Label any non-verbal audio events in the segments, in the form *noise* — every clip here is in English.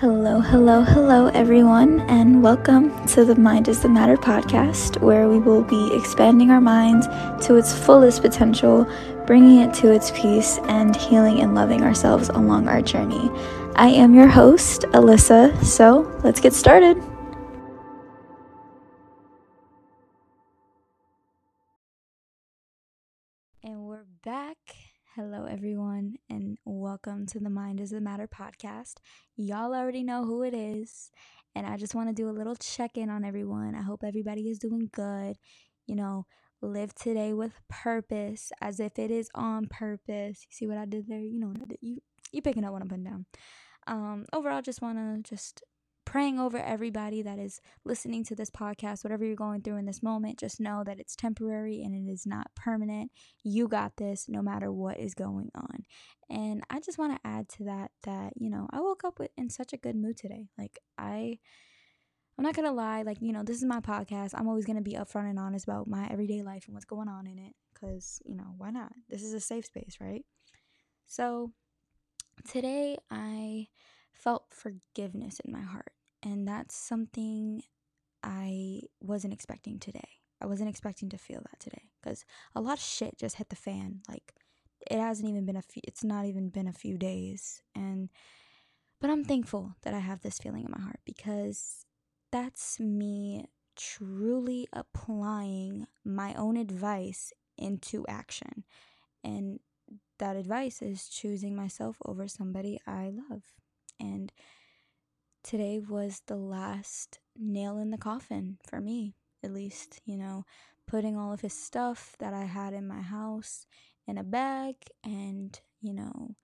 Hello, hello, hello, everyone, and welcome to the Mind is the Matter podcast, where we will be expanding our minds to its fullest potential, bringing it to its peace, and healing and loving ourselves along our journey. I am your host, Alissa, so let's get started. And we're back. Hello, everyone, and welcome to the Mind is the Matter podcast. Y'all already know who it is, and I just want to do a little check in on everyone. I hope everybody is doing good. You know, live today with purpose as if it is on purpose. You see what I did there? You know what I did. You you picking up what I'm putting down. Um, overall, just want to just praying over everybody that is listening to this podcast, whatever you're going through in this moment, just know that it's temporary and it is not permanent. You got this no matter what is going on. And I just want to add to that that, you know, I woke up with in such a good mood today. Like I I'm not gonna lie, like, you know, this is my podcast. I'm always gonna be upfront and honest about my everyday life and what's going on in it. Cause, you know, why not? This is a safe space, right? So today I felt forgiveness in my heart. And that's something I wasn't expecting today. I wasn't expecting to feel that today because a lot of shit just hit the fan. Like it hasn't even been a few, it's not even been a few days. And, but I'm thankful that I have this feeling in my heart because that's me truly applying my own advice into action. And that advice is choosing myself over somebody I love. And today was the last nail in the coffin for me, at least, you know, putting all of his stuff that I had in my house in a bag and, you know,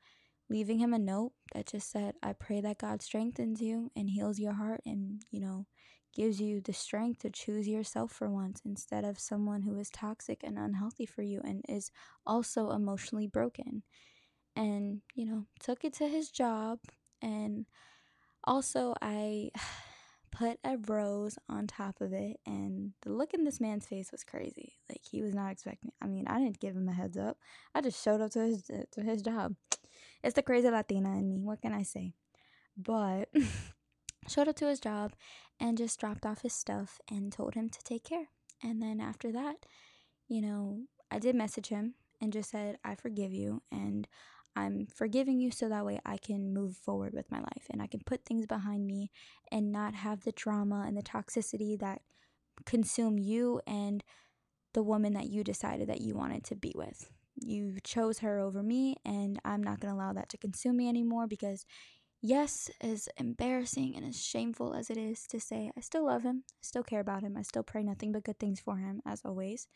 leaving him a note that just said, I pray that God strengthens you and heals your heart and, you know, gives you the strength to choose yourself for once instead of someone who is toxic and unhealthy for you and is also emotionally broken. And, you know, took it to his job and also, I *sighs* put a rose on top of it, and the look in this man's face was crazy. Like he was not expecting. I mean, I didn't give him a heads up. I just showed up to his to his job. *sniffs* It's the crazy Latina in me. What can I say? But *laughs* showed up to his job and just dropped off his stuff and told him to take care. And then after that, you know, I did message him and just said, I forgive you. And I'm forgiving you so that way I can move forward with my life and I can put things behind me and not have the drama and the toxicity that consume you and the woman that you decided that you wanted to be with. You chose her over me, and I'm not going to allow that to consume me anymore because, yes, as embarrassing and as shameful as it is to say, I still love him, I still care about him, I still pray nothing but good things for him, as always.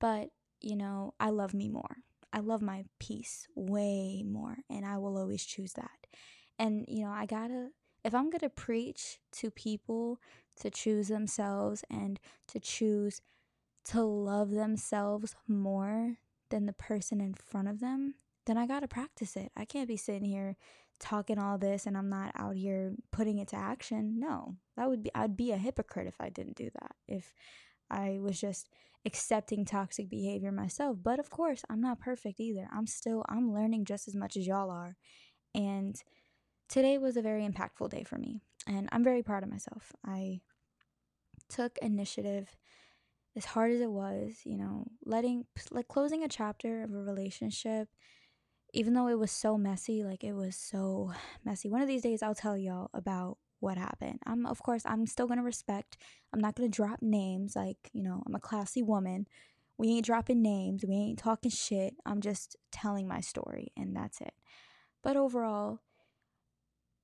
But, you know, I love me more. I love my peace way more, and I will always choose that. And, you know, I gotta, if I'm gonna preach to people to choose themselves and to choose to love themselves more than the person in front of them, then I gotta practice it. I can't be sitting here talking all this and I'm not out here putting it to action. No, that would be, I'd be a hypocrite if I didn't do that. If I was just accepting toxic behavior myself. But of course, I'm not perfect either. I'm still I'm learning just as much as y'all are. And today was a very impactful day for me, and I'm very proud of myself. I took initiative as hard as it was, you know, letting like closing a chapter of a relationship even though it was so messy, like it was so messy. One of these days I'll tell y'all about what happened. I'm of course I'm still gonna respect. I'm not gonna drop names. Like you know I'm a classy woman. We ain't dropping names. We ain't talking shit. I'm just telling my story and that's it. But overall,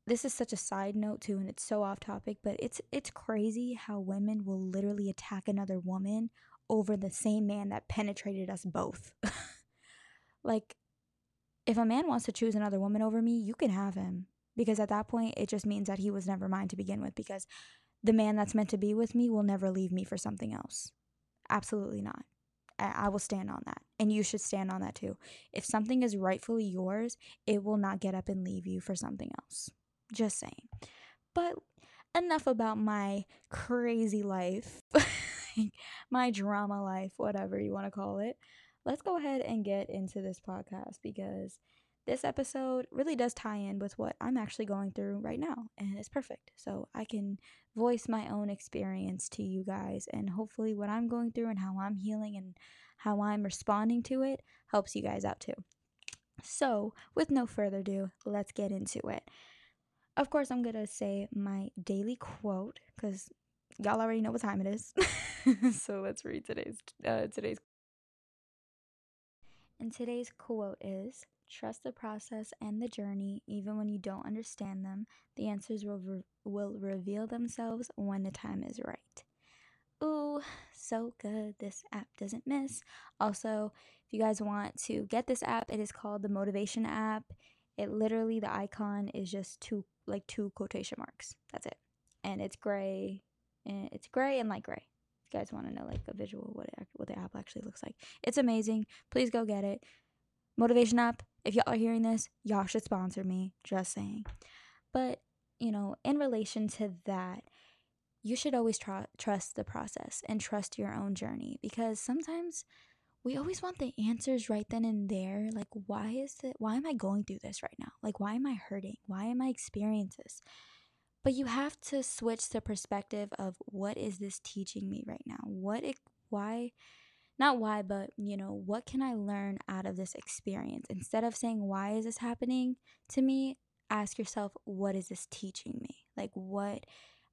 this is such a side note too, and it's so off topic. But it's it's crazy how women will literally attack another woman over the same man that penetrated us both. *laughs* like if a man wants to choose another woman over me, you can have him because at that point it just means that he was never mine to begin with because the man that's meant to be with me will never leave me for something else. Absolutely not. I, will stand on that. And you should stand on that too. If something is rightfully yours it will not get up and leave you for something else. Just saying. But enough about my crazy life. *laughs* My drama life whatever you want to call it. Let's go ahead and get into this podcast because this episode really does tie in with what I'm actually going through right now, and it's perfect. So I can voice my own experience to you guys, and hopefully, what I'm going through and how I'm healing and how I'm responding to it helps you guys out too. So, with no further ado, let's get into it. Of course, I'm gonna say my daily quote because y'all already know what time it is. *laughs* so let's read today's uh, today's. And today's quote is Trust the process and the journey, even when you don't understand them. The answers will, re- will reveal themselves when the time is right. Ooh, so good. This app doesn't miss. Also, if you guys want to get this app, it is called the Motivation app. It literally, the icon is just two, like two quotation marks. That's it. And it's gray. And it's gray and light gray. You guys want to know like a visual what it, what the app actually looks like, it's amazing. Please go get it. Motivation app. If y'all are hearing this, y'all should sponsor me. Just saying. But you know, in relation to that, you should always tr- trust the process and trust your own journey because sometimes we always want the answers right then and there. Like, why is it? Why am I going through this right now? Like, why am I hurting? Why am I experiencing this? But you have to switch the perspective of what is this teaching me right now? What it, why not why, but you know, what can I learn out of this experience? Instead of saying why is this happening to me, ask yourself what is this teaching me? Like what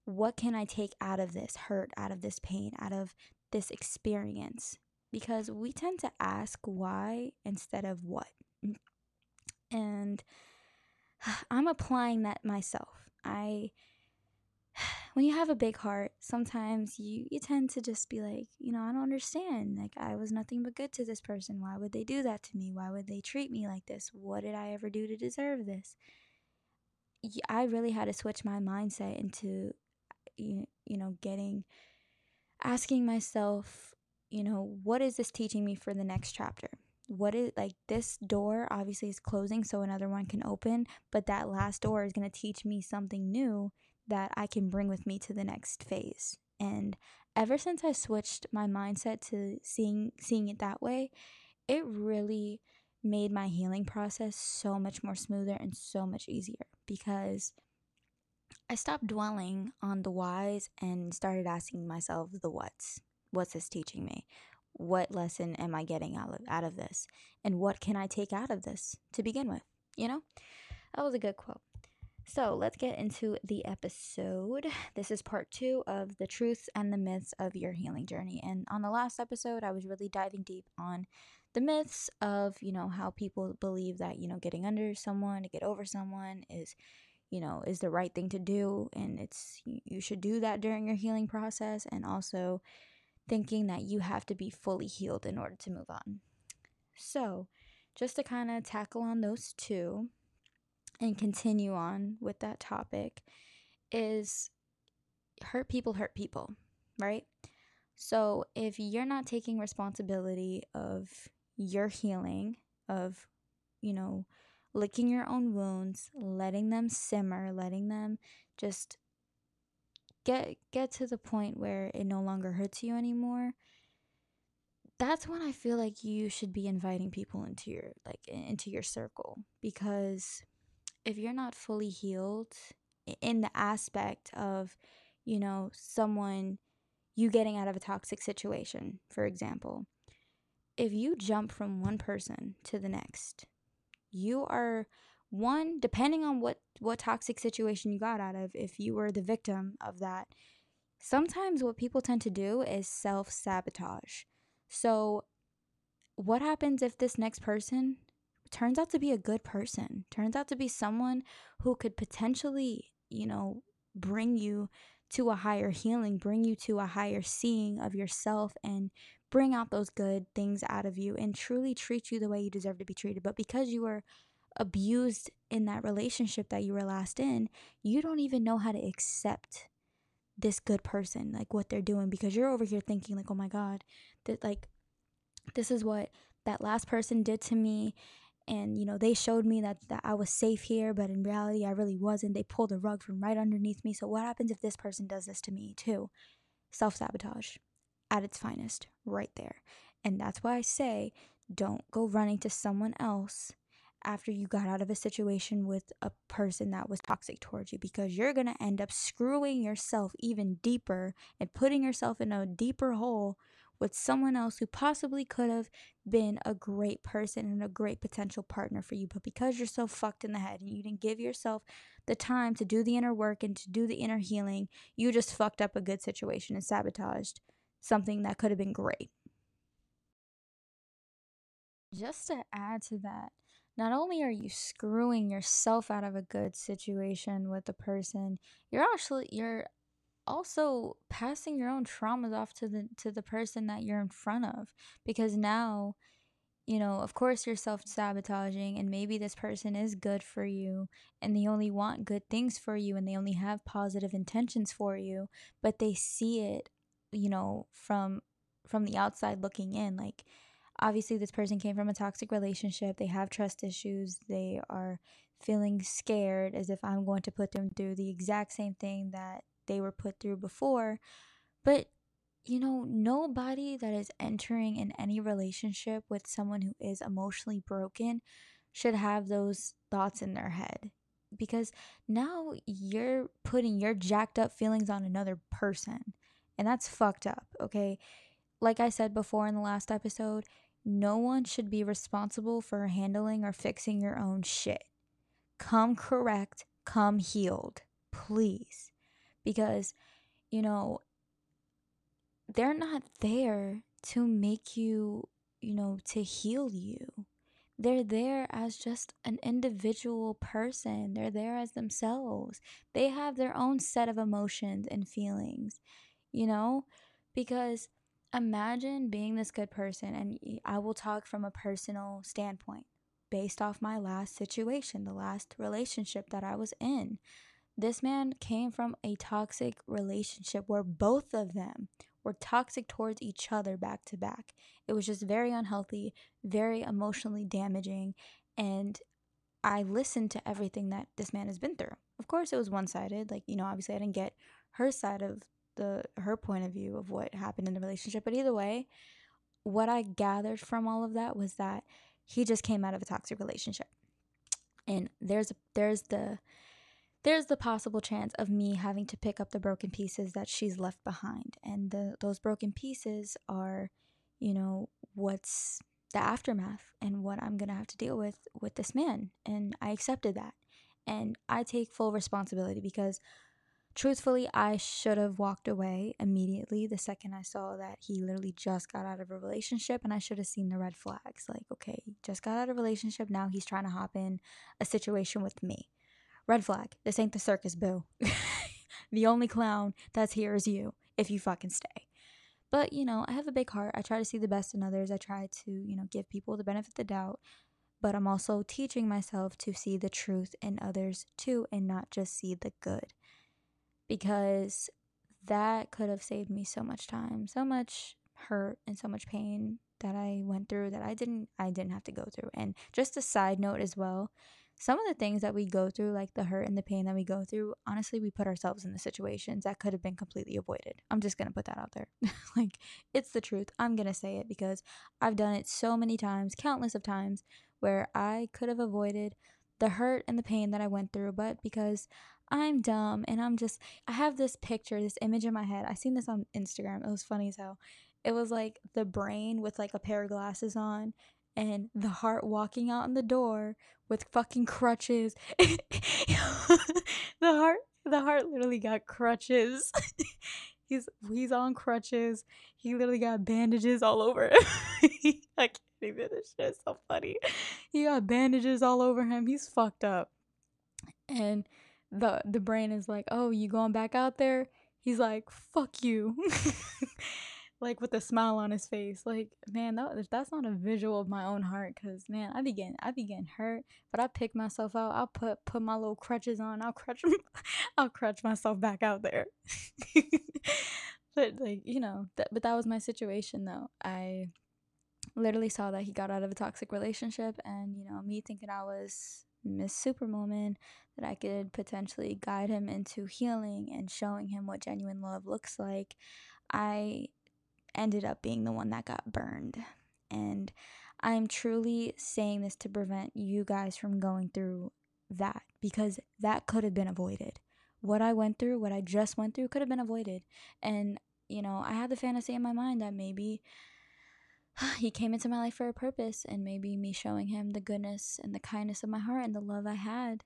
what can I take out of this hurt, out of this pain, out of this experience? Because we tend to ask why instead of what. And *sighs* I'm applying that myself. I *sighs* when you have a big heart, sometimes you you tend to just be like, you know, I don't understand. Like I was nothing but good to this person. Why would they do that to me? Why would they treat me like this? What did I ever do to deserve this? I really had to switch my mindset into you, you know, getting asking myself, you know, what is this teaching me for the next chapter? What is like this door obviously is closing so another one can open but that last door is going to teach me something new that I can bring with me to the next phase and ever since I switched my mindset to seeing seeing it that way it really made my healing process so much more smoother and so much easier because I stopped dwelling on the whys and started asking myself the whats. What's this teaching me? What lesson am I getting out of, out of this? And what can I take out of this to begin with? You know? That was a good quote. So let's get into the episode. This is part two of the truths and the myths of your healing journey. And on the last episode, I was really diving deep on the myths of, you know, how people believe that, you know, getting under someone to get over someone is, you know, is the right thing to do. And it's, you should do that during your healing process. And also, thinking that you have to be fully healed in order to move on. So, just to kind of tackle on those two and continue on with that topic, is hurt people hurt people, right? So, if you're not taking responsibility of your healing, of, you know, licking your own wounds, letting them simmer, letting them just get get to the point where it no longer hurts you anymore that's when i feel like you should be inviting people into your like into your circle. Because if you're not fully healed in the aspect of you know someone you getting out of a toxic situation for example if you jump from one person to the next you are one depending on what what toxic situation you got out of if you were the victim of that sometimes what people tend to do is self-sabotage. So what happens if this next person turns out to be a good person turns out to be someone who could potentially you know bring you to a higher healing bring you to a higher seeing of yourself and bring out those good things out of you and truly treat you the way you deserve to be treated? But because you were abused in that relationship that you were last in, you don't even know how to accept this good person, like what they're doing, because you're over here thinking, like, oh my God, that like this is what that last person did to me. And you know, they showed me that, that I was safe here, but in reality I really wasn't. They pulled the rug from right underneath me. So what happens if this person does this to me too? Self-sabotage at its finest, right there. And that's why I say don't go running to someone else after you got out of a situation with a person that was toxic towards you because you're going to end up screwing yourself even deeper and putting yourself in a deeper hole with someone else who possibly could have been a great person and a great potential partner for you. But because you're so fucked in the head and you didn't give yourself the time to do the inner work and to do the inner healing, you just fucked up a good situation and sabotaged something that could have been great. Just to add to that, not only are you screwing yourself out of a good situation with the person, you're actually you're also passing your own traumas off to the to the person that you're in front of. Because now you know, of course you're self-sabotaging and maybe this person is good for you and they only want good things for you and they only have positive intentions for you, but they see it, you know, from from the outside looking in like obviously this person came from a toxic relationship. They have trust issues. They are feeling scared as if i'm going to put them through the exact same thing that they were put through before. But you know nobody that is entering in any relationship with someone who is emotionally broken should have those thoughts in their head because now you're putting your jacked up feelings on another person and that's fucked up okay? Like I said before in the last episode, no one should be responsible for handling or fixing your own shit. Come correct, come healed, please. Because, you know, they're not there to make you, you know, to heal you. They're there as just an individual person. They're there as themselves. They have their own set of emotions and feelings, you know? Because imagine being this good person, and I will talk from a personal standpoint based off my last situation, the last relationship that I was in. This man came from a toxic relationship where both of them were toxic towards each other back to back. It was just very unhealthy, very emotionally damaging, and I listened to everything that this man has been through. Of course, it was one sided. Like, you know, obviously I didn't get her side of the her point of view of what happened in the relationship. But either way, what I gathered from all of that was that he just came out of a toxic relationship. And there's there's the there's the possible chance of me having to pick up the broken pieces that she's left behind. And the those broken pieces are, you know, what's the aftermath and what I'm going to have to deal with with this man. And I accepted that. And I take full responsibility because Truthfully, I should have walked away immediately the second I saw that he literally just got out of a relationship and I should have seen the red flags. Like, okay, just got out of a relationship, now he's trying to hop in a situation with me. Red flag. This ain't the circus, boo. *laughs* the only clown that's here is you if you fucking stay. But, you know, I have a big heart. I try to see the best in others. I try to, you know, give people the benefit of the doubt. But I'm also teaching myself to see the truth in others too and not just see the good because that could have saved me so much time, so much hurt and so much pain that I went through that I didn't I didn't have to go through. And just a side note as well, some of the things that we go through like the hurt and the pain that we go through, honestly, we put ourselves in the situations that could have been completely avoided. I'm just to put that out there. *laughs* like it's the truth. I'm to say it because I've done it so many times, countless of times where I could have avoided the hurt and the pain that I went through, but because I'm dumb and I'm just I have this picture, this image in my head. I seen this on Instagram. It was funny as hell. It was like the brain with like a pair of glasses on and the heart walking out in the door with fucking crutches. *laughs* the heart the heart literally got crutches. *laughs* he's he's on crutches. He literally got bandages all over *laughs* him. Can't. This shit is so funny. He got bandages all over him. He's fucked up. And the the brain is like, "Oh, you going back out there?" He's like, "Fuck you." *laughs* like with a smile on his face. Like, man, that, that's not a visual of my own heart cuz man, I begin I begin hurt, but I pick myself out. I'll put put my little crutches on. I'll crutch *laughs* I'll crutch myself back out there. *laughs* but like, you know, that but that was my situation though. I literally saw that he got out of a toxic relationship and, you know, me thinking I was Miss Superwoman, that I could potentially guide him into healing and showing him what genuine love looks like, I ended up being the one that got burned. And I'm truly saying this to prevent you guys from going through that because that could have been avoided. What I went through, what I just went through, could have been avoided. And, you know, I had the fantasy in my mind that maybe *sighs* he came into my life for a purpose, and maybe me showing him the goodness and the kindness of my heart and the love I had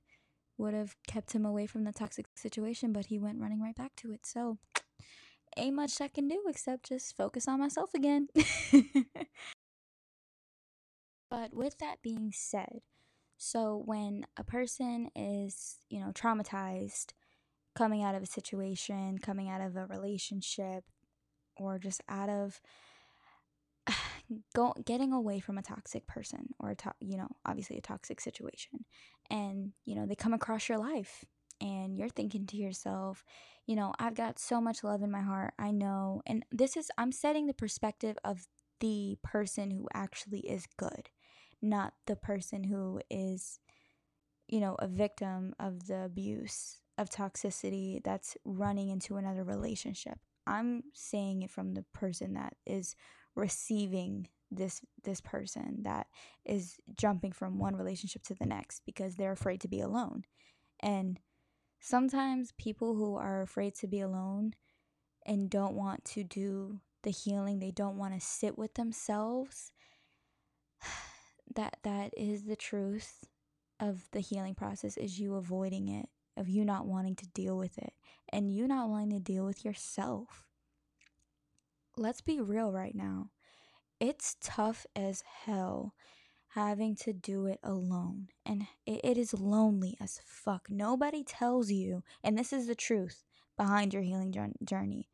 would have kept him away from the toxic situation, but he went running right back to it. So, *sniffs* ain't much I can do except just focus on myself again. *laughs* but with that being said, so when a person is, you know, traumatized, coming out of a situation, coming out of a relationship, or just out of go getting away from a toxic person or a to- you know obviously a toxic situation. And you know they come across your life and you're thinking to yourself you know i've got so much love in my heart. I know. And this is i'm setting the perspective of the person who actually is good not the person who is you know a victim of the abuse of toxicity that's running into another relationship. I'm saying it from the person that is receiving this this person that is jumping from one relationship to the next because they're afraid to be alone. And sometimes people who are afraid to be alone and don't want to do the healing, they don't want to sit with themselves. *sighs* That that is the truth of the healing process is you avoiding it, of you not wanting to deal with it, and you not wanting to deal with yourself let's be real right now. It's tough as hell having to do it alone. And it, it is lonely as fuck. Nobody tells you, and this is the truth behind your healing journey.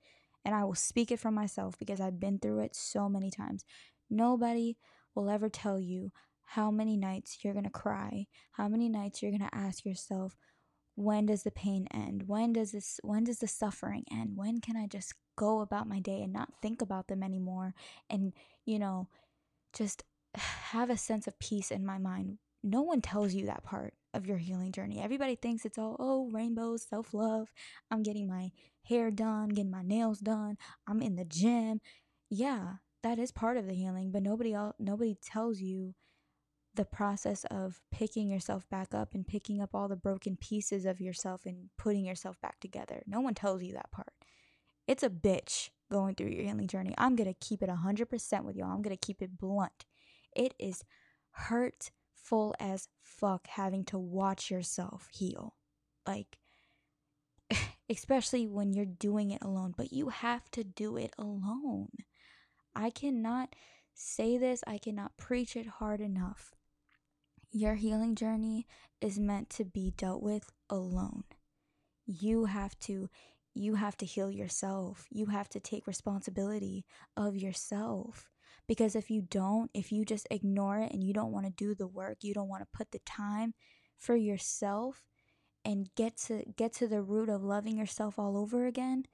And I will speak it from myself because I've been through it so many times. Nobody will ever tell you how many nights you're going to cry, how many nights you're going to ask yourself, when does the pain end? When does this when does the suffering end? When can I just go about my day and not think about them anymore and, you know, just have a sense of peace in my mind? No one tells you that part of your healing journey. Everybody thinks it's all, oh, rainbows, self love. I'm getting my hair done, getting my nails done. I'm in the gym. Yeah, that is part of the healing, but nobody else, nobody tells you the process of picking yourself back up and picking up all the broken pieces of yourself and putting yourself back together. No one tells you that part. It's a bitch going through your healing journey. I'm going to keep it 100% with y'all. I'm going to keep it blunt. It is hurtful as fuck having to watch yourself heal. Like, *laughs* especially when you're doing it alone, but you have to do it alone. I cannot say this, I cannot preach it hard enough. Your healing journey is meant to be dealt with alone. You have to you have to heal yourself. You have to take responsibility of yourself. Because if you don't, if you just ignore it and you don't want to do the work, you don't want to put the time for yourself and get to get to the root of loving yourself all over again.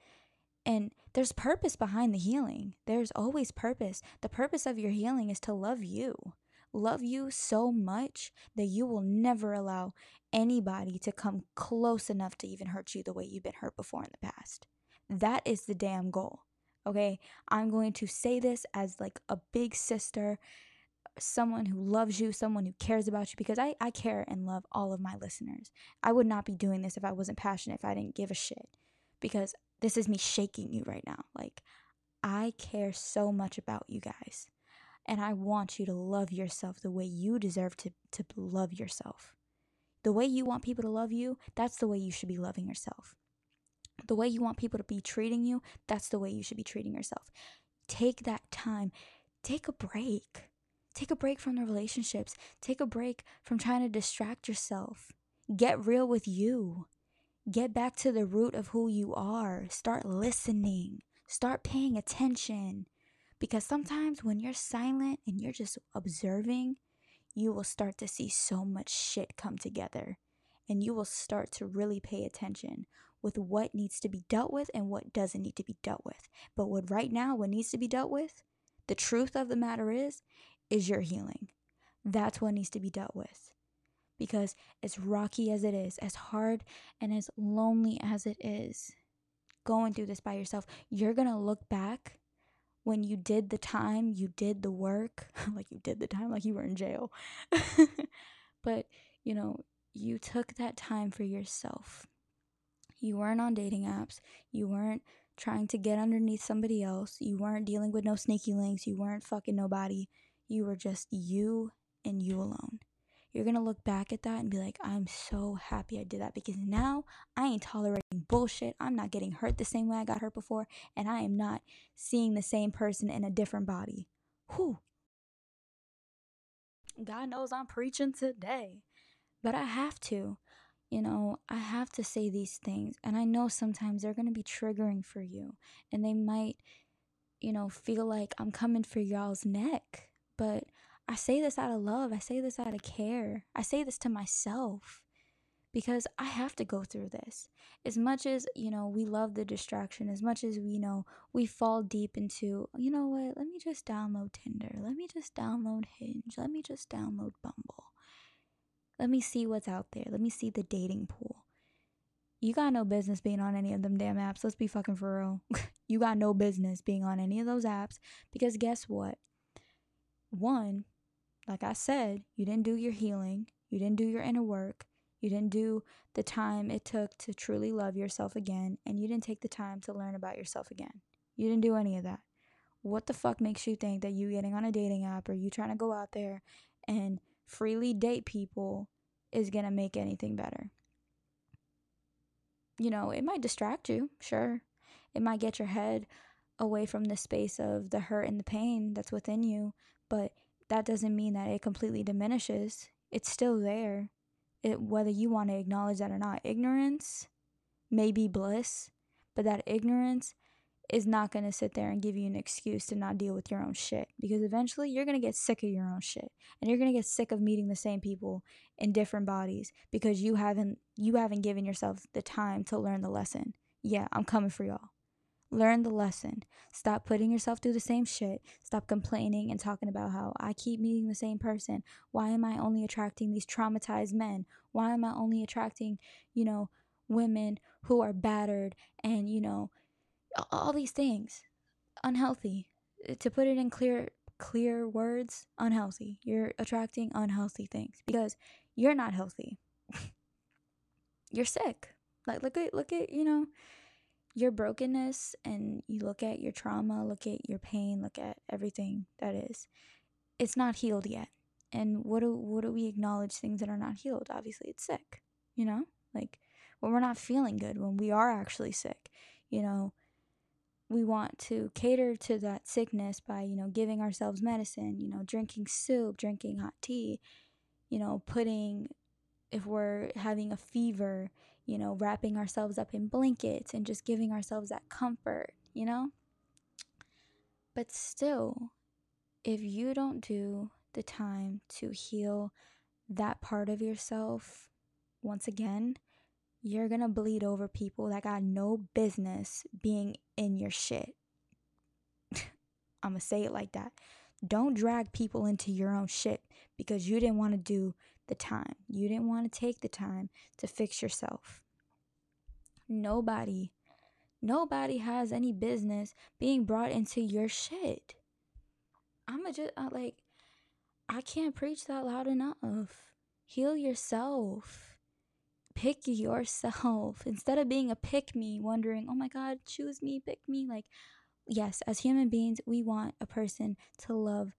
And there's purpose behind the healing. There's always purpose. The purpose of your healing is to love you love you so much that you will never allow anybody to come close enough to even hurt you the way you've been hurt before in the past. That is the damn goal. Okay? I'm going to say this as like a big sister, someone who loves you, someone who cares about you, because I, I care and love all of my listeners. I would not be doing this if I wasn't passionate, if I didn't give a shit. Because this is me shaking you right now. Like, I care so much about you guys. And I want you to love yourself the way you deserve to, to love yourself. The way you want people to love you, that's the way you should be loving yourself. The way you want people to be treating you, that's the way you should be treating yourself. Take that time. Take a break. Take a break from the relationships. Take a break from trying to distract yourself. Get real with you. Get back to the root of who you are. Start listening. Start paying attention. Because sometimes when you're silent and you're just observing, you will start to see so much shit come together. And you will start to really pay attention with what needs to be dealt with and what doesn't need to be dealt with. But what right now, what needs to be dealt with, the truth of the matter is, is your healing. That's what needs to be dealt with. Because as rocky as it is, as hard and as lonely as it is, going through this by yourself, you're going to look back when you did the time, you did the work, *laughs* like you did the time, like you were in jail. *laughs* but, you know, you took that time for yourself. You weren't on dating apps. You weren't trying to get underneath somebody else. You weren't dealing with no sneaky links. You weren't fucking nobody. You were just you and you alone. You're gonna look back at that and be like, I'm so happy I did that because now I ain't tolerating bullshit. I'm not getting hurt the same way I got hurt before, and I am not seeing the same person in a different body. Whew. God knows I'm preaching today, but I have to. You know, I have to say these things, and I know sometimes they're gonna be triggering for you, and they might, you know, feel like I'm coming for y'all's neck, but I say this out of love. I say this out of care. I say this to myself because I have to go through this. As much as, you know, we love the distraction, as much as we know we fall deep into, you know what, let me just download Tinder. Let me just download Hinge. Let me just download Bumble. Let me see what's out there. Let me see the dating pool. You got no business being on any of them damn apps. Let's be fucking for real. *laughs* you got no business being on any of those apps because guess what? One, like I said, you didn't do your healing, you didn't do your inner work, you didn't do the time it took to truly love yourself again, and you didn't take the time to learn about yourself again. You didn't do any of that. What the fuck makes you think that you getting on a dating app or you trying to go out there and freely date people is going to make anything better? You know, it might distract you, sure. It might get your head away from the space of the hurt and the pain that's within you, but that doesn't mean that it completely diminishes. It's still there. It, whether you want to acknowledge that or not. Ignorance may be bliss, but that ignorance is not going to sit there and give you an excuse to not deal with your own shit because eventually you're going to get sick of your own shit and you're going to get sick of meeting the same people in different bodies because you haven't you haven't given yourself the time to learn the lesson. Yeah, I'm coming for y'all. Learn the lesson. Stop putting yourself through the same shit. Stop complaining and talking about how I keep meeting the same person. Why am I only attracting these traumatized men? Why am I only attracting, you know, women who are battered and, you know, all these things? Unhealthy. Uh, to put it in clear clear words, unhealthy. You're attracting unhealthy things because you're not healthy. *laughs* you're sick. Like look at look at, you know, your brokenness and you look at your trauma, look at your pain, look at everything that is, it's not healed yet. And what do what do we acknowledge things that are not healed? Obviously, it's sick. You know, like when we're not feeling good, when we are actually sick. You know, we want to cater to that sickness by you know giving ourselves medicine. You know, drinking soup, drinking hot tea. You know, putting if we're having a fever, you know, wrapping ourselves up in blankets and just giving ourselves that comfort, you know? But still, if you don't do the time to heal that part of yourself, once again, you're gonna bleed over people that got no business being in your shit. *laughs* I'm gonna say it like that. Don't drag people into your own shit because you didn't want to do the time. You didn't want to take the time to fix yourself. Nobody, nobody has any business being brought into your shit. I'm a just uh, like, I can't preach that loud enough. Heal yourself. Pick yourself *laughs* instead of being a pick me, wondering, oh my God, choose me, pick me. Like, yes, as human beings, we want a person to love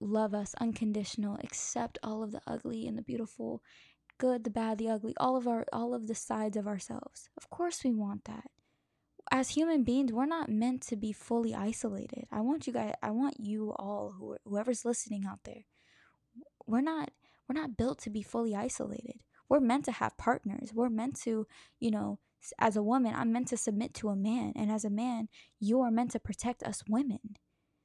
love us unconditional, accept all of the ugly and the beautiful, good, the bad, the ugly, all of our all of the sides of ourselves. Of course we want that. As human beings, we're not meant to be fully isolated. I want you guys I want you all who whoever's listening out there. We're not we're not built to be fully isolated. We're meant to have partners. We're meant to, you know, as a woman, I'm meant to submit to a man, and as a man, you are meant to protect us women.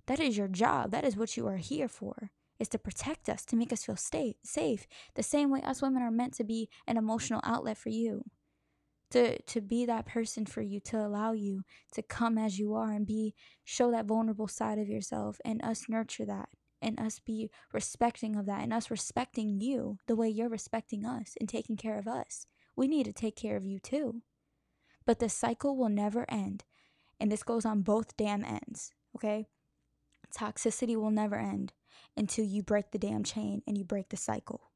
That is your job. That is what you are here for. Is to protect us, to make us feel stay, safe. The same way us women are meant to be an emotional outlet for you. To to be that person for you, to allow you to come as you are and be show that vulnerable side of yourself and us nurture that and us be respecting of that and us respecting you the way you're respecting us and taking care of us. We need to take care of you too. But the cycle will never end. And this goes on both damn ends, okay? Toxicity will never end until you break the damn chain and you break the cycle.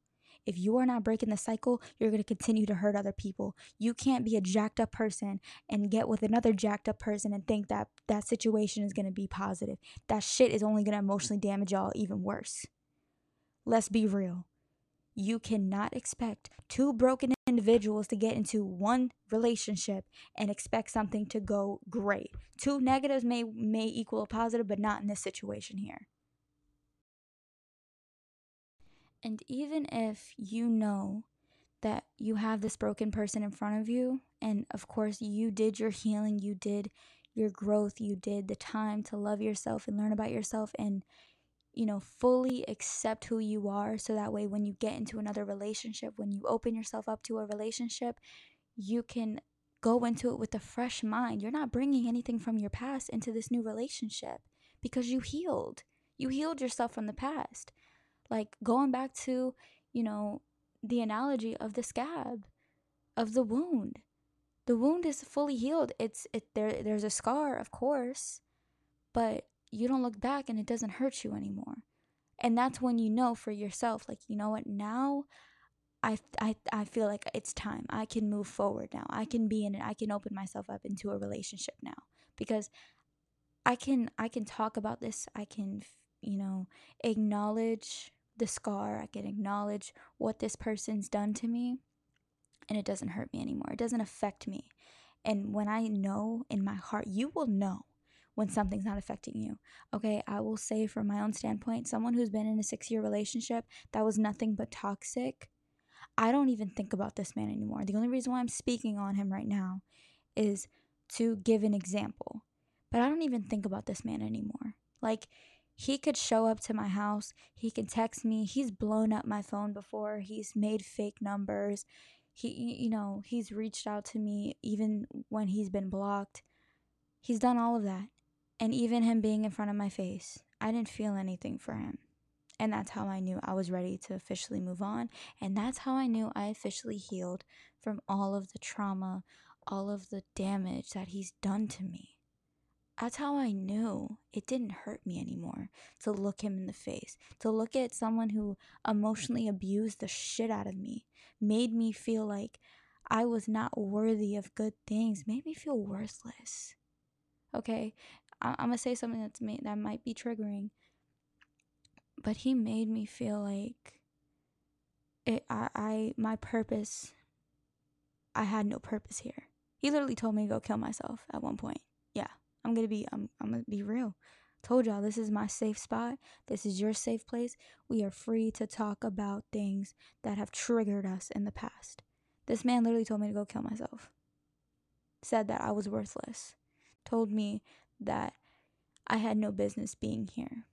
If you are not breaking the cycle, you're going to continue to hurt other people. You can't be a jacked up person and get with another jacked up person and think that that situation is going to be positive. That shit is only going to emotionally damage y'all even worse. Let's be real. You cannot expect two broken individuals to get into one relationship and expect something to go great. Two negatives may may equal a positive, but not in this situation here. And even if you know that you have this broken person in front of you, and of course, you did your healing, you did your growth, you did the time to love yourself and learn about yourself and you know, fully accept who you are so that way when you get into another relationship, when you open yourself up to a relationship, you can go into it with a fresh mind. You're not bringing anything from your past into this new relationship because you healed. You healed yourself from the past. Like going back to, you know, the analogy of the scab, of the wound. The wound is fully healed. It's it there there's a scar, of course, but you don't look back and it doesn't hurt you anymore. And that's when you know for yourself, like, you know what, now I, I, I feel like it's time. I can move forward now. I can be in it. I can open myself up into a relationship now because I can I can talk about this. I can you know acknowledge the scar. I can acknowledge what this person's done to me and it doesn't hurt me anymore. It doesn't affect me. And when I know in my heart, you will know when something's not affecting you. Okay, I will say from my own standpoint, someone who's been in a six year relationship that was nothing but toxic, I don't even think about this man anymore. The only reason why I'm speaking on him right now is to give an example. But I don't even think about this man anymore. Like, he could show up to my house, he can text me, he's blown up my phone before, he's made fake numbers. He, you know, he's reached out to me even when he's been blocked. He's done all of that. And even him being in front of my face, I didn't feel anything for him. And that's how I knew I was ready to officially move on. And that's how I knew I officially healed from all of the trauma, all of the damage that he's done to me. That's how I knew it didn't hurt me anymore to look him in the face, to look at someone who emotionally abused the shit out of me, made me feel like I was not worthy of good things, made me feel worthless. Okay, I- am gonna say something that's made that might be triggering, but he made me feel like it. I, I my purpose. I had no purpose here. He literally told me to go kill myself at one point. Yeah, I'm gonna be. I'm. I'm gonna be real. Told y'all this is my safe spot. This is your safe place. We are free to talk about things that have triggered us in the past. This man literally told me to go kill myself. Said that I was worthless. Told me that I had no business being here.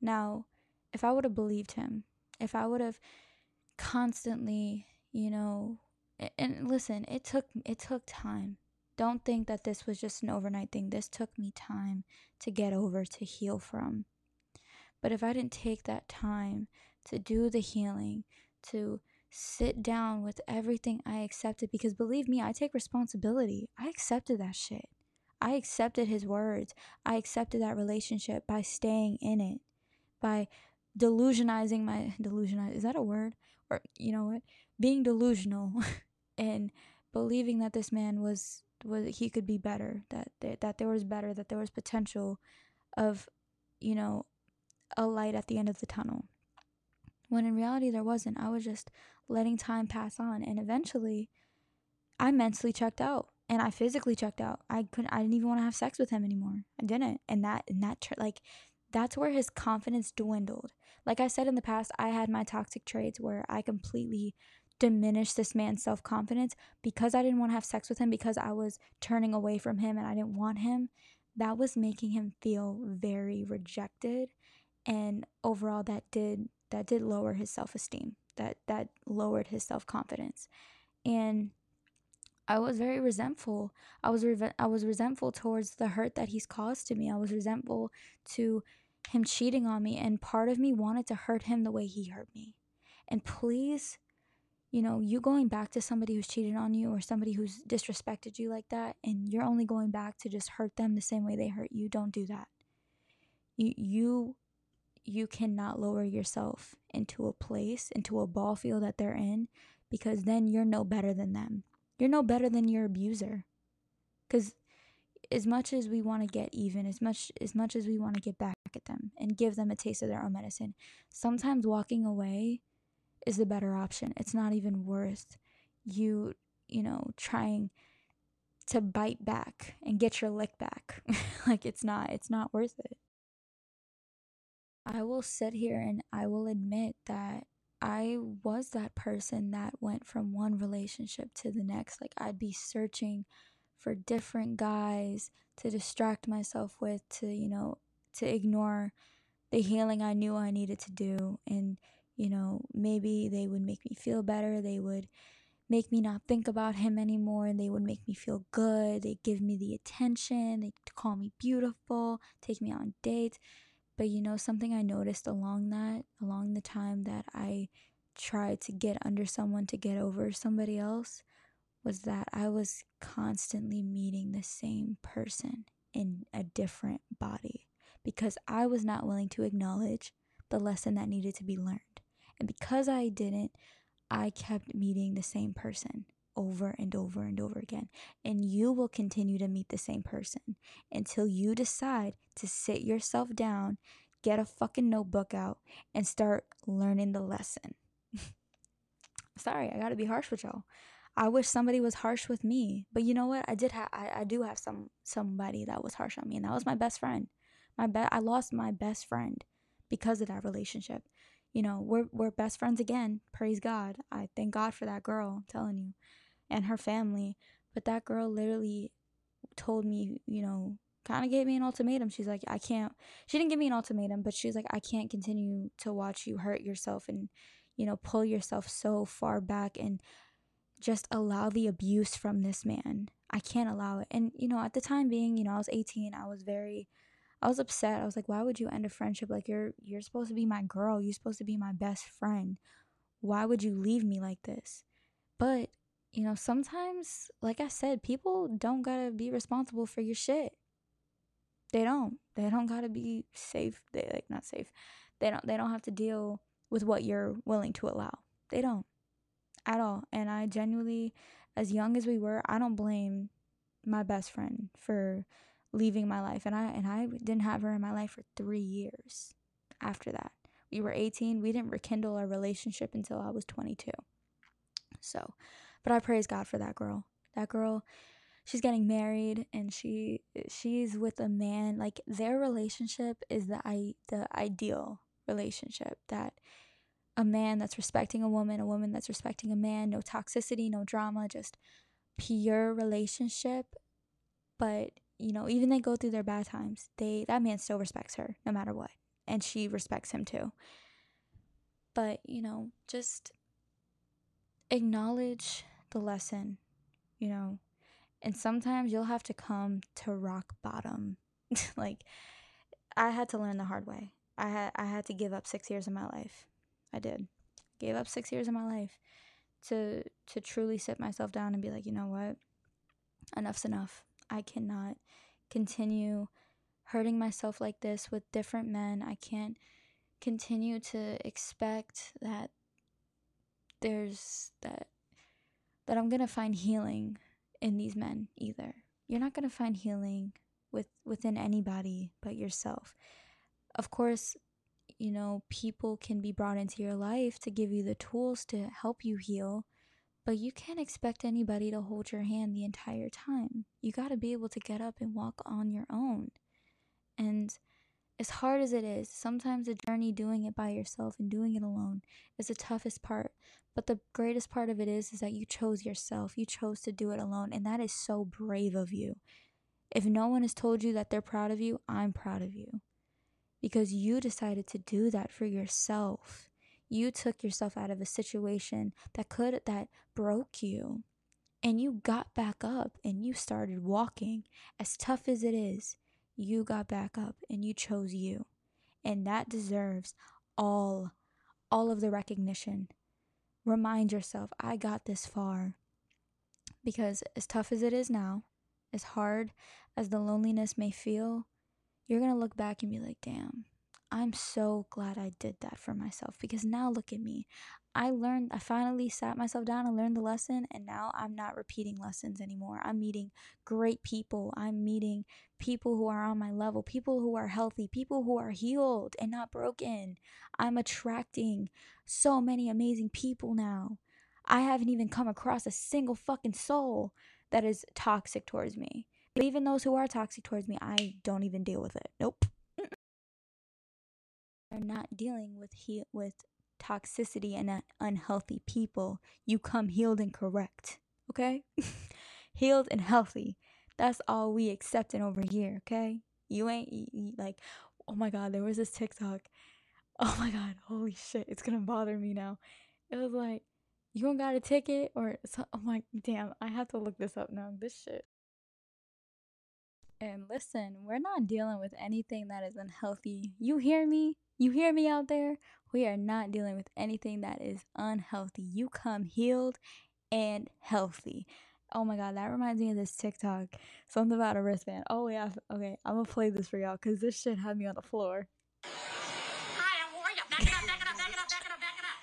now, if I would have believed him, if I would have constantly, you know, and listen, it took it took time. Don't think that this was just an overnight thing. This took me time to get over to heal from. But if I didn't take that time to do the healing, to sit down with everything I accepted because believe me, I take responsibility. I accepted that shit. I accepted his words. I accepted that relationship by staying in it, by delusionizing my delusionize is that a word? Or you know what? Being delusional *laughs* and believing that this man was was he could be better, that that there was better, that there was potential of, you know, a light at the end of the tunnel. When in reality there wasn't. I was just letting time pass on and eventually I mentally checked out and I physically checked out. I couldn't. I didn't even want to have sex with him anymore. I didn't, and that and that like that's where his confidence dwindled. Like I said in the past, I had my toxic traits where I completely diminished this man's self confidence because I didn't want to have sex with him because I was turning away from him and I didn't want him. That was making him feel very rejected, and overall, that did that did lower his self esteem. That that lowered his self confidence, and I was very resentful. I was re- I was resentful towards the hurt that he's caused to me. I was resentful to him cheating on me and part of me wanted to hurt him the way he hurt me. And please, you know, you going back to somebody who's cheated on you or somebody who's disrespected you like that and you're only going back to just hurt them the same way they hurt you, don't do that. you you you cannot lower yourself into a place, into a ball field that they're in because then you're no better than them. You're no better than your abuser. Cuz as much as we want to get even, as much as much as we want to get back at them and give them a taste of their own medicine, sometimes walking away is the better option. It's not even worth you, you know, trying to bite back and get your lick back. *laughs* like it's not it's not worth it. I will sit here and I will admit that I was that person that went from one relationship to the next. Like I'd be searching for different guys to distract myself with to, you know, to ignore the healing I knew I needed to do and you know, maybe they would make me feel better. They would make me not think about him anymore and they would make me feel good. They'd give me the attention. They'd call me beautiful, take me on dates. But you know, something I noticed along that, along the time that I tried to get under someone to get over somebody else, was that I was constantly meeting the same person in a different body because I was not willing to acknowledge the lesson that needed to be learned. And because I didn't, I kept meeting the same person over and over and over again. And you will continue to meet the same person until you decide to sit yourself down, get a fucking notebook out, and start learning the lesson. *laughs* Sorry, I gotta be harsh with y'all. I wish somebody was harsh with me, but you know what? I did have I, I do have some somebody that was harsh on me, and that was my best friend. My be- I lost my best friend because of that relationship you know, we're we're best friends again. Praise God. I thank God for that girl, I'm telling you, and her family. But that girl literally told me, you know, kind of gave me an ultimatum. She's like, I can't. She didn't give me an ultimatum, but she's like, I can't continue to watch you hurt yourself and, you know, pull yourself so far back and just allow the abuse from this man. I can't allow it. And you know, at the time being, you know, I was 18. I was very I was upset. I was like, why would you end a friendship? Like you're you're supposed to be my girl. You're supposed to be my best friend. Why would you leave me like this? But, you know, sometimes, like I said, people don't gotta be responsible for your shit. They don't. They don't gotta be safe. They like not safe. They don't they don't have to deal with what you're willing to allow. They don't. At all. And I genuinely as young as we were, I don't blame my best friend for leaving my life and I and I didn't have her in my life for 3 years after that. We were 18, we didn't rekindle our relationship until I was 22. So, but I praise God for that girl. That girl she's getting married and she she's with a man like their relationship is the i the ideal relationship that a man that's respecting a woman, a woman that's respecting a man, no toxicity, no drama, just pure relationship. But you know, even they go through their bad times, they that man still respects her no matter what. And she respects him too. But, you know, just acknowledge the lesson, you know. And sometimes you'll have to come to rock bottom. *laughs* like I had to learn the hard way. I had I had to give up 6 years of my life. I did. Gave up 6 years of my life to to truly sit myself down and be like, "You know what? Enough's enough. I cannot continue hurting myself like this with different men. I can't continue to expect that there's that that I'm going to find healing in these men either. You're not going to find healing with within anybody but yourself. Of course, you know, people can be brought into your life to give you the tools to help you heal, but you can't expect anybody to hold your hand the entire time. You got to be able to get up and walk on your own. And as hard as it is, sometimes the journey doing it by yourself and doing it alone is the toughest part. But the greatest part of it is is that you chose yourself. You chose to do it alone, and that is so brave of you. If no one has told you that they're proud of you, I'm proud of you. Because you decided to do that for yourself you took yourself out of a situation that could that broke you and you got back up and you started walking as tough as it is you got back up and you chose you. And that deserves all all of the recognition. Remind yourself i got this far. Because as tough as it is now as hard as the loneliness may feel you're going to look back and be like, damn, I'm so glad I did that for myself because now look at me. I learned, I finally sat myself down and learned the lesson, and now I'm not repeating lessons anymore. I'm meeting great people. I'm meeting people who are on my level, people who are healthy, people who are healed and not broken. I'm attracting so many amazing people now. I haven't even come across a single fucking soul that is toxic towards me. But even those who are toxic towards me, I don't even deal with it. Nope. Are not dealing with he- with toxicity and unhealthy people. You come healed and correct. Okay? *laughs* healed and healthy. That's all we accepting over here, okay? You ain't you, like, oh my god, there was this TikTok. Oh my god, holy shit, it's gonna bother me now. It was like, you don't got a ticket or oh my damn, I have to look this up now. This shit. And listen, we're not dealing with anything that is unhealthy. You hear me? You hear me out there? We are not dealing with anything that is unhealthy. You come healed and healthy. Oh my god, that reminds me of this TikTok. Something about a wristband. Oh yeah, okay, I'm gonna play this for y'all because this shit had me on the floor. Hi, how are you? Back it up, back it up, back it up, back it up, back it up.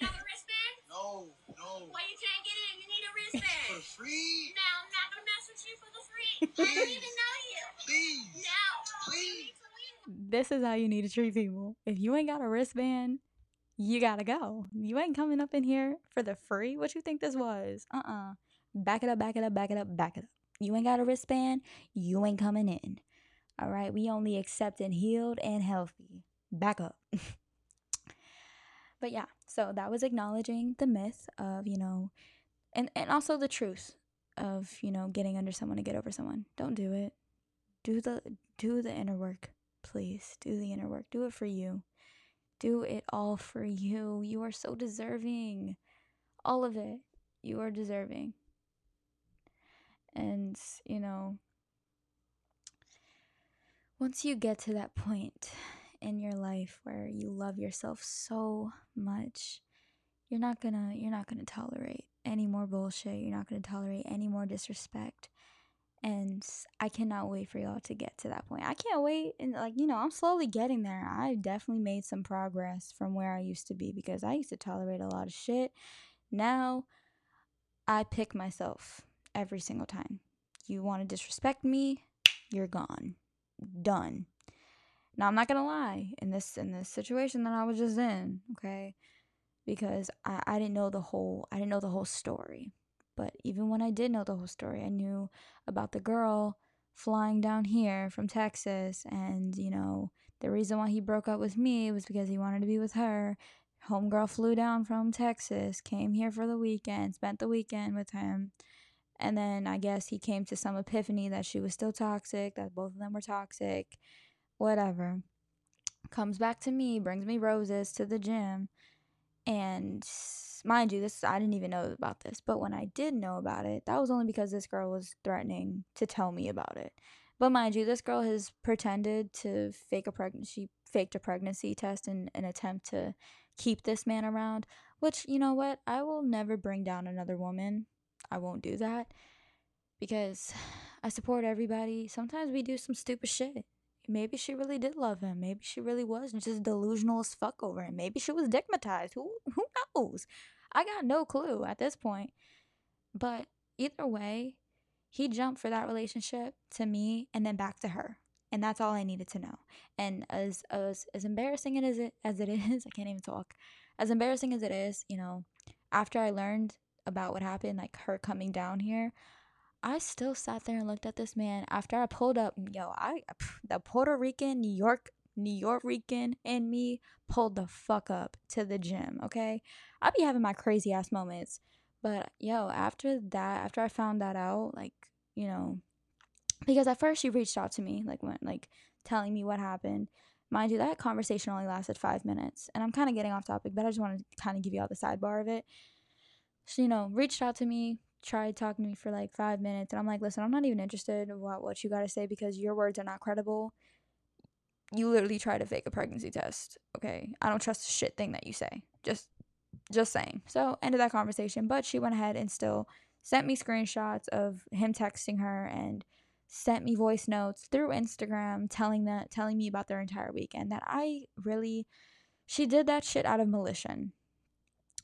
You have a wristband? No, no. Why you can't get in? You need a wristband. For free? No, I'm not gonna mess with you for the free. I don't even know you. Please. No. Please. This is how you need to treat people. If you ain't got a wristband, you gotta go. You ain't coming up in here for the free. What you think this was? Uh uh Back it up, back it up, back it up, back it up. You ain't got a wristband, you ain't coming in. All right, we only accept accepting healed and healthy. Back up. *laughs* but yeah, so that was acknowledging the myth of, you know, and, and also the truth of, you know, getting under someone to get over someone. Don't do it. Do the do the inner work, please. Do the inner work. Do it for you. Do it all for you. You are so deserving. All of it. You are deserving. And, you know, once you get to that point in your life where you love yourself so much, you're not gonna you're not gonna tolerate any more bullshit. You're not gonna tolerate any more disrespect. And I cannot wait for y'all to get to that point. I can't wait and like, you know, I'm slowly getting there. I've definitely made some progress from where I used to be because I used to tolerate a lot of shit. Now I pick myself every single time. You want to disrespect me, you're gone. Done. Now I'm not gonna lie, in this in this situation that I was just in, okay? Because I, I didn't know the whole I didn't know the whole story. But even when I did know the whole story, I knew about the girl flying down here from Texas and, you know, the reason why he broke up with me was because he wanted to be with her. Homegirl flew down from Texas, came here for the weekend, spent the weekend with him. And then I guess he came to some epiphany that she was still toxic, that both of them were toxic, whatever. Comes back to me, brings me roses to the gym. And mind you, this I didn't even know about this, but when I did know about it, that was only because this girl was threatening to tell me about it. But mind you, this girl has pretended to fake a pregnancy, faked a pregnancy test in an attempt to keep this man around. Which you know what, I will never bring down another woman. I won't do that because I support everybody. Sometimes we do some stupid shit. Maybe she really did love him. Maybe she really was just delusional as fuck over him. Maybe she was digmatized. Who who knows? I got no clue at this point. But either way, he jumped for that relationship to me and then back to her. And that's all I needed to know. And as as as embarrassing is it as it *laughs* is, I can't even talk. As embarrassing as it is, you know, after I learned about what happened, like her coming down here, I still sat there and looked at this man after I pulled up. Yo, I the Puerto Rican, New York, New York Rican, and me pulled the fuck up to the gym. Okay, I be having my crazy ass moments, but yo, after that, after I found that out, like you know, because at first she reached out to me, like when like telling me what happened. Mind you, that conversation only lasted five minutes, and I'm kind of getting off topic, but I just want to kind of give you all the sidebar of it. She, you know, reached out to me, tried talking to me for like five minutes and I'm like, listen, I'm not even interested in what, what you gotta say because your words are not credible. You literally try to fake a pregnancy test. Okay. I don't trust a shit thing that you say. Just just saying. So ended that conversation. But she went ahead and still sent me screenshots of him texting her and sent me voice notes through Instagram telling that telling me about their entire weekend that I really she did that shit out of malicious.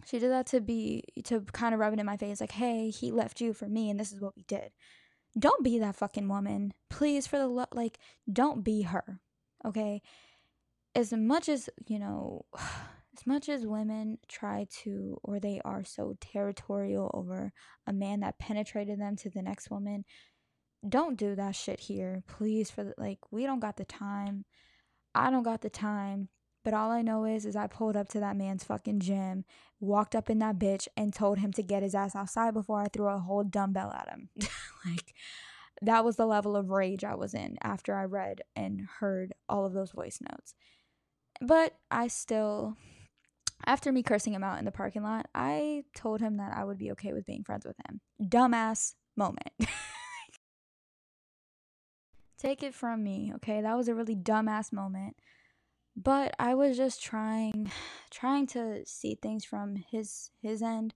She did that to be to kind of rub it in my face like, "Hey, he left you for me and this is what we did." Don't be that fucking woman. Please for the lo- like don't be her. Okay? As much as, you know, *sighs* as much as women try to or they are so territorial over a man that penetrated them to the next woman, don't do that shit here. Please for the, like we don't got the time. I don't got the time. But all I know is is I pulled up to that man's fucking gym, walked up in that bitch and told him to get his ass outside before I threw a whole dumbbell at him. *laughs* like that was the level of rage I was in after I read and heard all of those voice notes. But I still after me cursing him out in the parking lot, I told him that I would be okay with being friends with him. Dumbass moment. *laughs* Take it from me, okay? That was a really dumbass moment. But I was just trying *sighs* trying to see things from his his end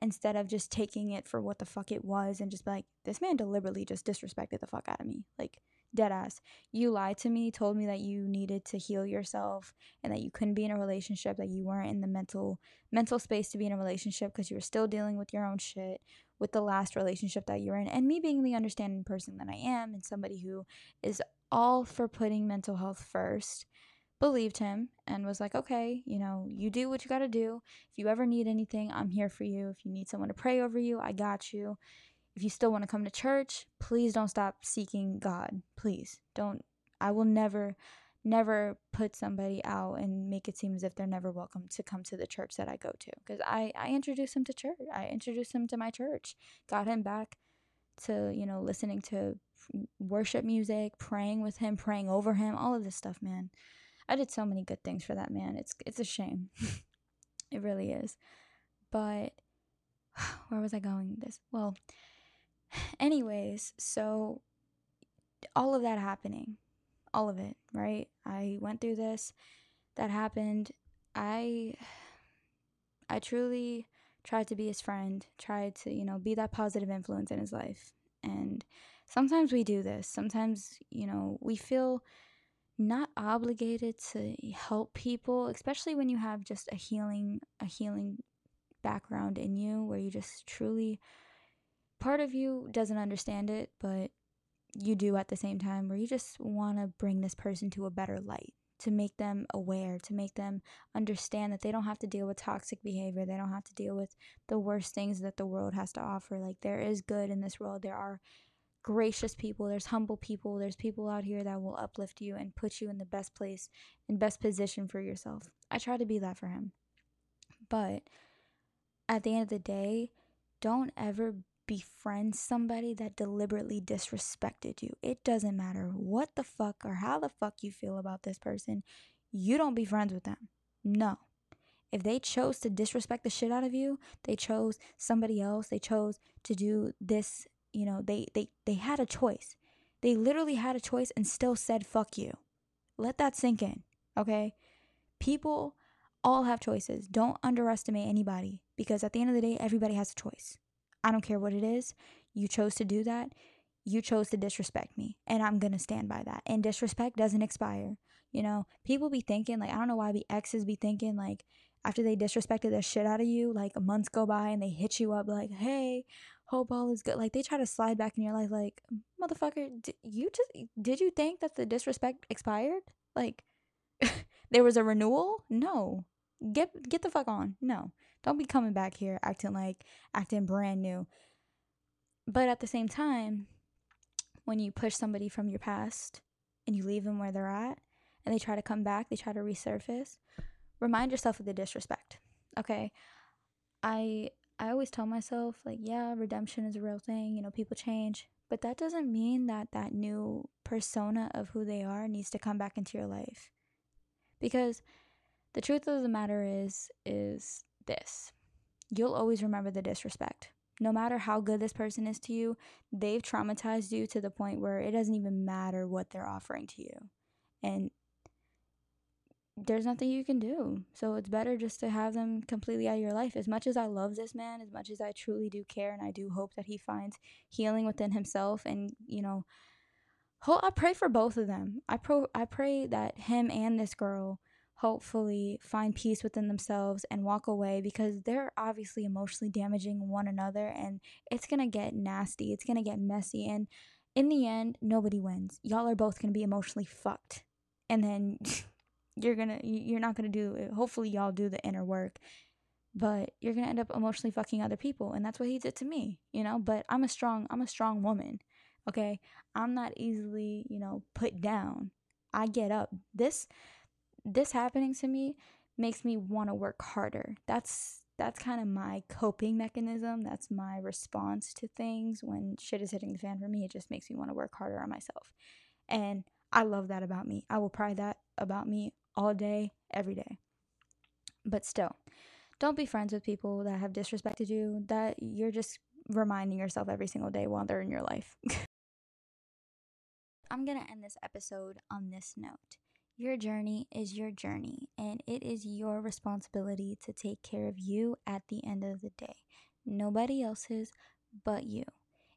instead of just taking it for what the fuck it was and just like, this man deliberately just disrespected the fuck out of me. Like dead ass. You lied to me, told me that you needed to heal yourself and that you couldn't be in a relationship, that you weren't in the mental mental space to be in a relationship because you were still dealing with your own shit with the last relationship that you were in. And me being the understanding person that I am and somebody who is all for putting mental health first believed him and was like, okay, you know, you do what you got to do. If you ever need anything, I'm here for you. If you need someone to pray over you, I got you. If you still want to come to church, please don't stop seeking God. Please don't. I will never, never put somebody out and make it seem as if they're never welcome to come to the church that I go to. Because I, I introduced him to church. I introduced him to my church, got him back to, you know, listening to worship music, praying with him, praying over him, all of this stuff, man. I did so many good things for that man. It's it's a shame. *laughs* it really is. But *sighs* where was I going with this? Well, *laughs* anyways, so all of that happening, all of it, right? I went through this. That happened. I *sighs* I truly tried to be his friend, tried to, you know, be that positive influence in his life. And sometimes we do this. Sometimes, you know, we feel not obligated to help people, especially when you have just a healing a healing background in you where you just truly part of you doesn't understand it, but you do at the same time where you just want to bring this person to a better light, to make them aware, to make them understand that they don't have to deal with toxic behavior, they don't have to deal with the worst things that the world has to offer. Like there is good in this world. There are gracious people, there's humble people, there's people out here that will uplift you and put you in the best place and best position for yourself. I try to be that for him. But at the end of the day, don't ever befriend somebody that deliberately disrespected you. It doesn't matter what the fuck or how the fuck you feel about this person. You don't be friends with them. No. If they chose to disrespect the shit out of you, they chose somebody else, they chose to do this you know they they they had a choice they literally had a choice and still said fuck you let that sink in okay people all have choices don't underestimate anybody because at the end of the day everybody has a choice i don't care what it is you chose to do that you chose to disrespect me and i'm gonna stand by that and disrespect doesn't expire you know people be thinking like i don't know why the exes be thinking like after they disrespected the shit out of you like months go by and they hit you up like hey hope all is good. Like they try to slide back in your life, like motherfucker, did you just did you think that the disrespect expired? Like *laughs* there was a renewal? No, get get the fuck on. No, don't be coming back here acting like acting brand new. But at the same time, when you push somebody from your past and you leave them where they're at, and they try to come back, they try to resurface. Remind yourself of the disrespect. Okay, I I always tell myself, like, yeah, redemption is a real thing, you know, people change. But that doesn't mean that that new persona of who they are needs to come back into your life. Because the truth of the matter is, is this you'll always remember the disrespect. No matter how good this person is to you, they've traumatized you to the point where it doesn't even matter what they're offering to you. And there's nothing you can do. So it's better just to have them completely out of your life. As much as I love this man, as much as I truly do care and I do hope that he finds healing within himself and, you know, I pray for both of them. I pro I pray that him and this girl hopefully find peace within themselves and walk away because they're obviously emotionally damaging one another and it's going to get nasty. It's going to get messy and in the end nobody wins. Y'all are both going to be emotionally fucked. And then *laughs* you're going to you're not going to do it. Hopefully y'all do the inner work. But you're going to end up emotionally fucking other people and that's what he did to me, you know? But I'm a strong I'm a strong woman. Okay? I'm not easily, you know, put down. I get up. This this happening to me makes me want to work harder. That's that's kind of my coping mechanism. That's my response to things when shit is hitting the fan for me. It just makes me want to work harder on myself. And I love that about me. I will pride that about me all day, every day. But still, don't be friends with people that have disrespected you, that you're just reminding yourself every single day while they're in your life. *laughs* I'm going to end this episode on this note. Your journey is your journey, and it is your responsibility to take care of you at the end of the day. Nobody else's but you.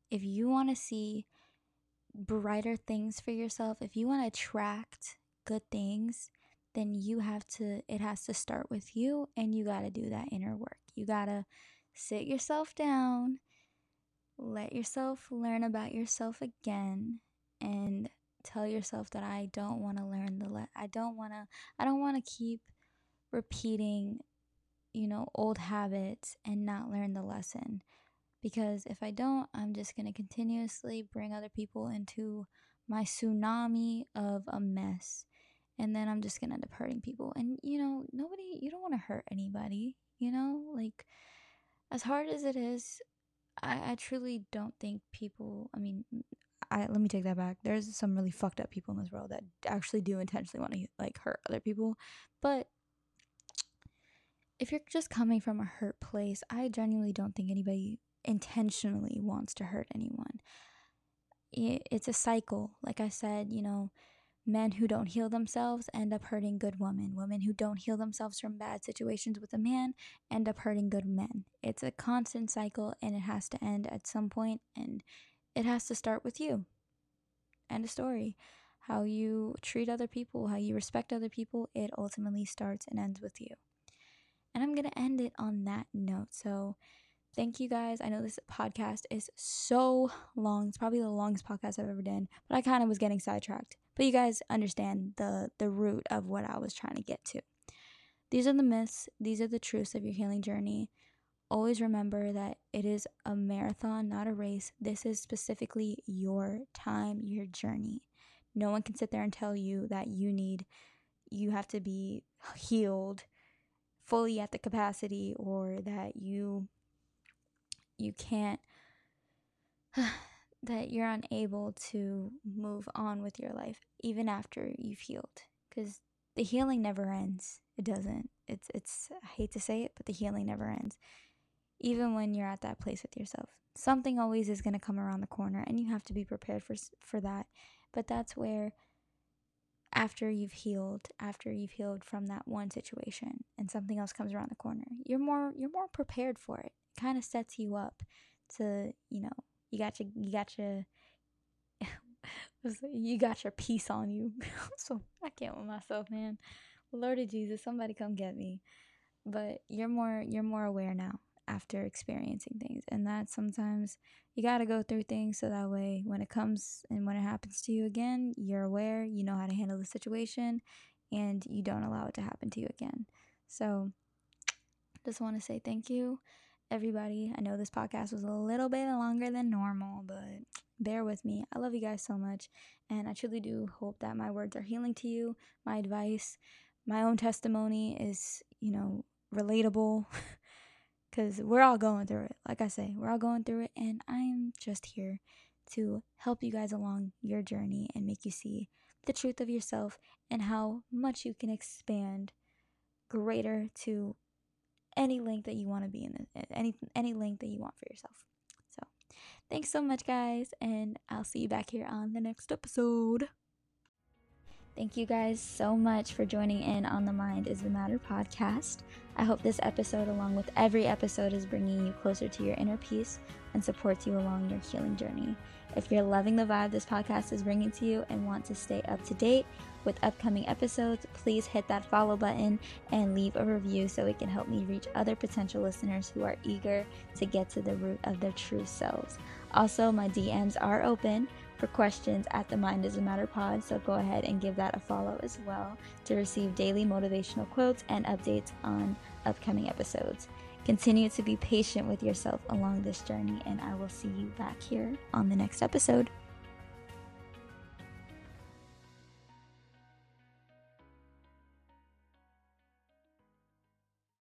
If you want to see brighter things for yourself, if you want to attract good things, then you have to, it has to start with you, and you got to do that inner work. You got to sit yourself down, let yourself learn about yourself again, and tell yourself that I don't want to learn the le- I don't want to I don't want to keep repeating you know old habits and not learn the lesson. Because if I don't I'm just going to continuously bring other people into my tsunami of a mess. And then I'm just going to end up hurting people. And you know nobody you don't want to hurt anybody you know? Like as hard as it is I, I truly don't think people I mean I let me take that back. There's some really fucked up people in this world that actually do intentionally want to like hurt other people. But if you're just coming from a hurt place, I genuinely don't think anybody intentionally wants to hurt anyone. It's a cycle. Like I said, you know, men who don't heal themselves end up hurting good women. Women who don't heal themselves from bad situations with a man end up hurting good men. It's a constant cycle and it has to end at some point and it has to start with you. and a story. How you treat other people, how you respect other people, it ultimately starts and ends with you. And I'm going to end it on that note. So, thank you guys. I know this podcast is so long. It's probably the longest podcast I've ever done, but I kind of was getting sidetracked. But you guys understand the the root of what I was trying to get to. These are the myths, these are the truths of your healing journey always remember that it is a marathon, not a race. This is specifically your time, your journey. No one can sit there and tell you that you need, you have to be healed fully at the capacity or that you you can't *sighs* that you're unable to move on with your life even after you've healed cuz the healing never ends it doesn't it's it's I hate to say it but the healing never ends even when you're at that place with yourself. Something always is going to come around the corner and you have to be prepared for for that. But that's where after you've healed, after you've healed from that one situation and something else comes around the corner, you're more you're more prepared for it. it kind of sets you up to, you know, you got your you got your *laughs* you got your peace on you. *laughs* so I can't with myself, man. Lord of Jesus, somebody come get me. But you're more you're more aware now after experiencing things. And that sometimes you got to go through things so that way when it comes and when it happens to you again, you're aware, you know how to handle the situation, and you don't allow it to happen to you again. So, just want to say thank you, everybody. I know this podcast was a little bit longer than normal, but bear with me. I love you guys so much, and I truly do hope that my words are healing to you. My advice, my own testimony is, you know, relatable. *laughs* because we're all going through it. Like I say, we're all going through it, and I'm just here to help you guys along your journey and make you see the truth of yourself and how much you can expand greater to any length that you want to be in any any length that you want for yourself. So, thanks so much guys and I'll see you back here on the next episode. Thank you guys so much for joining in on the Mind is the Matter podcast. I hope this episode, along with every episode, is bringing you closer to your inner peace and supports you along your healing journey. If you're loving the vibe this podcast is bringing to you and want to stay up to date with upcoming episodes, please hit that follow button and leave a review so it can help me reach other potential listeners who are eager to get to the root of their true selves. Also, my DMs are open for questions at the Mind is a Matter pod, so go ahead and give that a follow as well to receive daily motivational quotes and updates on upcoming episodes. Continue to be patient with yourself along this journey, and I will see you back here on the next episode.